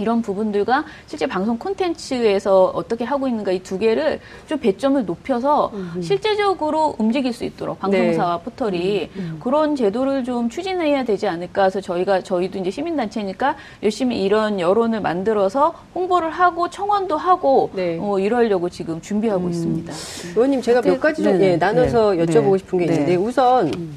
예. 이런 부분들과 실제 방송 콘텐츠에서 어떻게 하고 있는가 이 두 개를 좀 배점을 높여서 음. 실제적으로 움직일 수 있도록 방송사와 네. 포털이 음. 음. 그런 제도를 좀 추진해야 되지 않을까 해서 저희가 저희도 이제 시민단체니까 열심히 이런 여론을 만들어서 홍보를 하고 청원도 하고 네. 어, 이러려고 지금 준비하고 음. 있습니다. 의원님 제가 몇 가지 좀 예, 나눠서 네. 여쭤보고 싶은 게 네. 있는데 우선 음.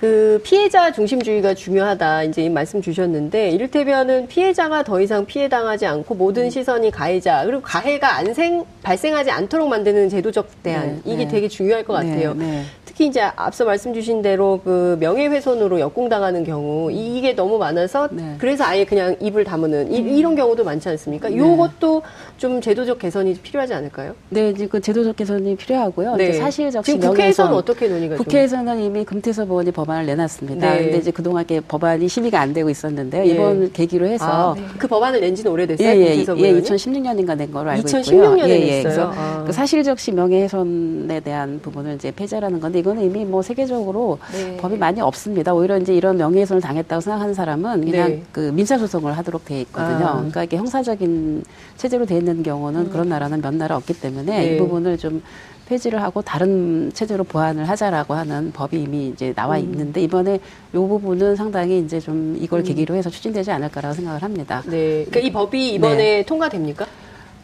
그 피해자 중심주의가 중요하다 이제 말씀 주셨는데 이를테면은 피해자가 더 이상 피해 당하지 않고 모든 음. 시선이 가해자 그리고 가해가 안생 발생하지 않도록 만드는 제도적 대안 네, 이게 네. 되게 중요할 것 네, 같아요. 네, 특히 이제 앞서 말씀 주신 대로 그 명예훼손으로 역공당하는 경우 이게 너무 많아서 네. 그래서 아예 그냥 입을 다무는 이, 음. 런 경우도 많지 않습니까? 이것도 좀 제도적 개선이 필요하지 않을까요? 네, 지금 그 제도적 개선이 필요하고요. 네. 사실적 지금 국회에서는 어떻게 논의가 국회에서는 이미 금태섭 의원이 법 안을 내놨습니다. 네. 근데 이제 그동안 법안이 심의가 안 되고 있었는데요. 네. 이번 계기로 해서 아, 네. 그 법안을 낸 지는 오래됐어요. 예, 예, 예 2016년인가 낸 걸로 알고 2016년에 있고요. 2016년에 예, 예. 그래서 아. 그 사실적시 명예훼손에 대한 부분을 이제 폐지하는 건데 이거는 이미 뭐 세계적으로 네. 법이 많이 없습니다. 오히려 이제 이런 명예훼손을 당했다고 생각하는 사람은 그냥 네. 그 민사 소송을 하도록 돼 있거든요. 아. 그러니까 이게 형사적인 체제로 돼 있는 경우는 음. 그런 나라는 몇 나라 없기 때문에 이 네. 부분을 좀 폐지를 하고 다른 체제로 보완을 하자라고 하는 법이 이미 이제 나와 음. 있는데 이번에 이 부분은 상당히 이제 좀 이걸 음. 계기로 해서 추진되지 않을까라고 생각을 합니다. 네. 그러니까 이 법이 이번에 네. 통과됩니까?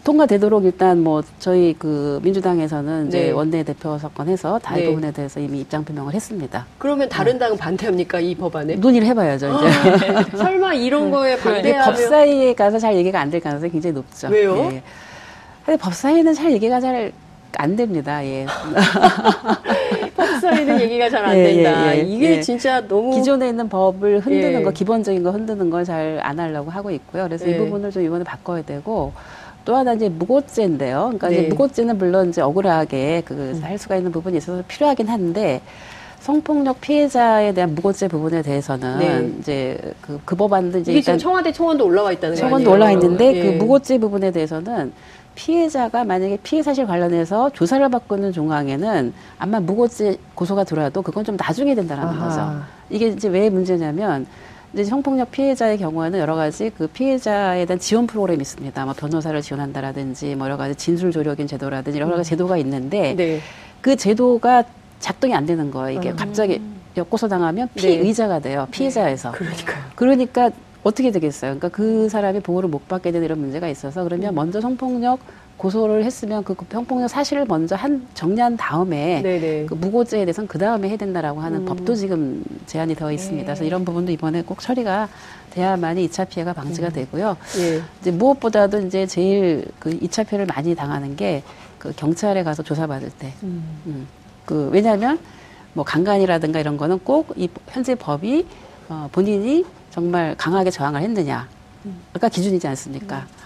통과되도록 일단 뭐 저희 그 민주당에서는 이제 네. 원내 대표 석권해서 다이 네. 부분에 대해서 이미 입장 표명을 했습니다. 그러면 다른 당은 반대합니까 이 법안에? 논의를 해봐야죠 이제. 설마 이런 거에 반대하면 법사위에 가서 잘 얘기가 안 될 가능성이 굉장히 높죠. 왜요? 예. 근데 법사위는 잘 얘기가 잘 안 됩니다. 예. [laughs] 법사위는 얘기가 잘안 예, 된다. 예, 예, 이게 예. 진짜 너무 기존에 있는 법을 흔드는 예. 거 기본적인 거 흔드는 걸 잘 안 하려고 하고 있고요. 그래서 이 예. 부분을 좀 이번에 바꿔야 되고. 또 하나 이제 무고죄인데요. 그러니까 네. 이제 무고죄는 물론 이제 억울하게 그할 음. 수가 있는 부분이 있어서 필요하긴 한데 성폭력 피해자에 대한 무고죄 부분에 대해서는 네. 이제 그, 그 법안도 이제 이게 지금 청와대 청원도 올라와 있다는. 청원도 올라와 있는데 예. 그 무고죄 부분에 대해서는 피해자가 만약에 피해 사실 관련해서 조사를 받고 있는 종항에는 아마 무고죄 고소가 들어와도 그건 좀 나중에 된다는 거죠. 이게 이제 왜 문제냐면 이제 성폭력 피해자의 경우에는 여러 가지 그 피해자에 대한 지원 프로그램이 있습니다. 뭐 변호사를 지원한다라든지 뭐 여러 가지 진술 조력인 제도라든지 여러 가지 제도가 있는데 네. 그 제도가 작동이 안 되는 거예요. 이게 음. 갑자기 엮고서 당하면 피의자가 네. 돼요. 피해자에서. 네. 그러니까. 그러니까 어떻게 되겠어요? 그러니까 그 사람이 보호를 못 받게 되는 이런 문제가 있어서 그러면 음. 먼저 성폭력 고소를 했으면 그 성폭력 사실을 먼저 한 정리한 다음에 네네. 그 무고죄에 대해서는 그 다음에 해야 된다라고 하는 음. 법도 지금 제한이 되어 있습니다. 네. 그래서 이런 부분도 이번에 꼭 처리가 돼야만이 2차 피해가 방지가 음. 되고요. 예. 이제 무엇보다도 이제 제일 그 2차 피해를 많이 당하는 게 그 경찰에 가서 조사받을 때. 음. 음. 그 왜냐하면 뭐 강간이라든가 이런 거는 꼭 이 현재 법이 어 본인이 정말 강하게 저항을 했느냐. 음. 그러니까 기준이지 않습니까? 음.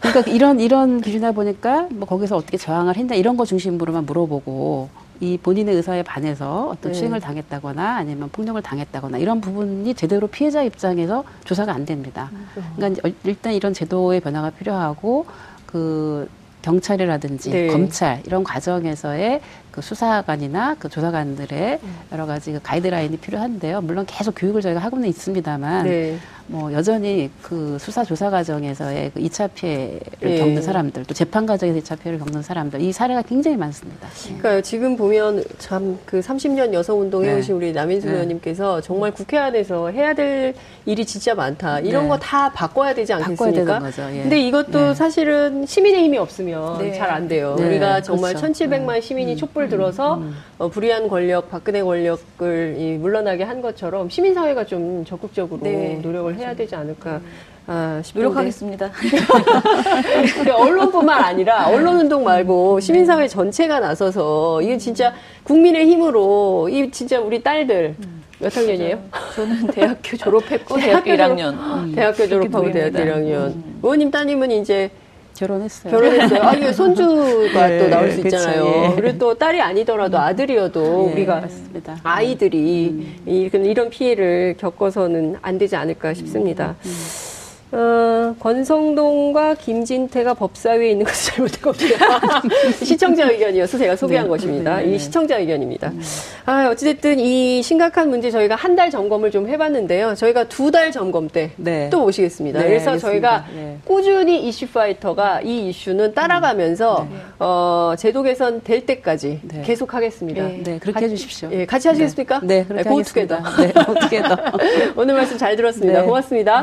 그러니까 이런 이런 기준에 보니까 뭐 거기서 어떻게 저항을 했냐 이런 거 중심으로만 물어보고 이 본인의 의사에 반해서 어떤 네. 추행을 당했다거나 아니면 폭력을 당했다거나 이런 부분이 제대로 피해자 입장에서 조사가 안 됩니다. 음. 그러니까 일단 이런 제도의 변화가 필요하고 그 경찰이라든지 네. 검찰 이런 과정에서의 그 수사관이나 그 조사관들의 음. 여러 가지 그 가이드라인이 필요한데요. 물론 계속 교육을 저희가 하고는 있습니다,만 네. 뭐 여전히 그 수사 조사 과정에서의 그 2차 피해를 네. 겪는 사람들, 또 재판 과정에서 2차 피해를 겪는 사람들 이 사례가 굉장히 많습니다. 그러니까 지금 보면 참 그 30년 여성 운동 해오신 네. 우리 남인수 네. 의원님께서 정말 국회 안에서 해야 될 일이 진짜 많다. 이런 네. 거다 바꿔야 되지 않겠습니까? 거죠. 예. 근데 이것도 네. 사실은 시민의 힘이 없으면 잘 안 돼요. 우리가 정말 그렇죠. 1,700만 시민이 음. 촛불 들어서 음. 어, 불의한 권력, 박근혜 권력을 이, 물러나게 한 것처럼 시민사회가 좀 적극적으로 노력을 해야 되지 않을까. 아, 노력하겠습니다. [laughs] 근데 언론뿐만 아니라 언론 운동 말고 시민사회 전체가 나서서 이게 진짜 국민의 힘으로 이 진짜 우리 딸들 몇 학년이에요? 저는 대학교 졸업했고 [laughs] 대학교 1학년. 음. 대학교 졸업하고 대학교 1학년. 음. 의원님 따님은 이제 결혼했어요. 결혼했어요. 아, 이게 [laughs] 손주가 네, 또 나올 수 그쵸, 있잖아요. 예. 그리고 또 딸이 아니더라도 아들이어도 예, 우리가 맞습니다. 아이들이 음. 이런 피해를 겪어서는 안 되지 않을까 싶습니다. 음. 음. 어, 권성동과 김진태가 법사위에 있는 것을 잘못했거든요. [laughs] 시청자 의견이어서 제가 소개한 네, 것입니다. 네, 네. 이 시청자 의견입니다. 음. 아, 어찌됐든 이 심각한 문제 저희가 한 달 점검을 좀 해봤는데요. 저희가 두 달 점검 때또 네. 모시겠습니다. 네, 그래서 알겠습니다. 저희가 네. 꾸준히 이슈 파이터가 이 이슈는 따라가면서 음. 어, 제도 개선 될 때까지 계속 하겠습니다. 네, 그렇게 해주십시오. 예, 같이 하시겠습니까? 네, 그렇게 하겠습니다. 네, 어떻게 [laughs] 오늘 말씀 잘 들었습니다. 고맙습니다.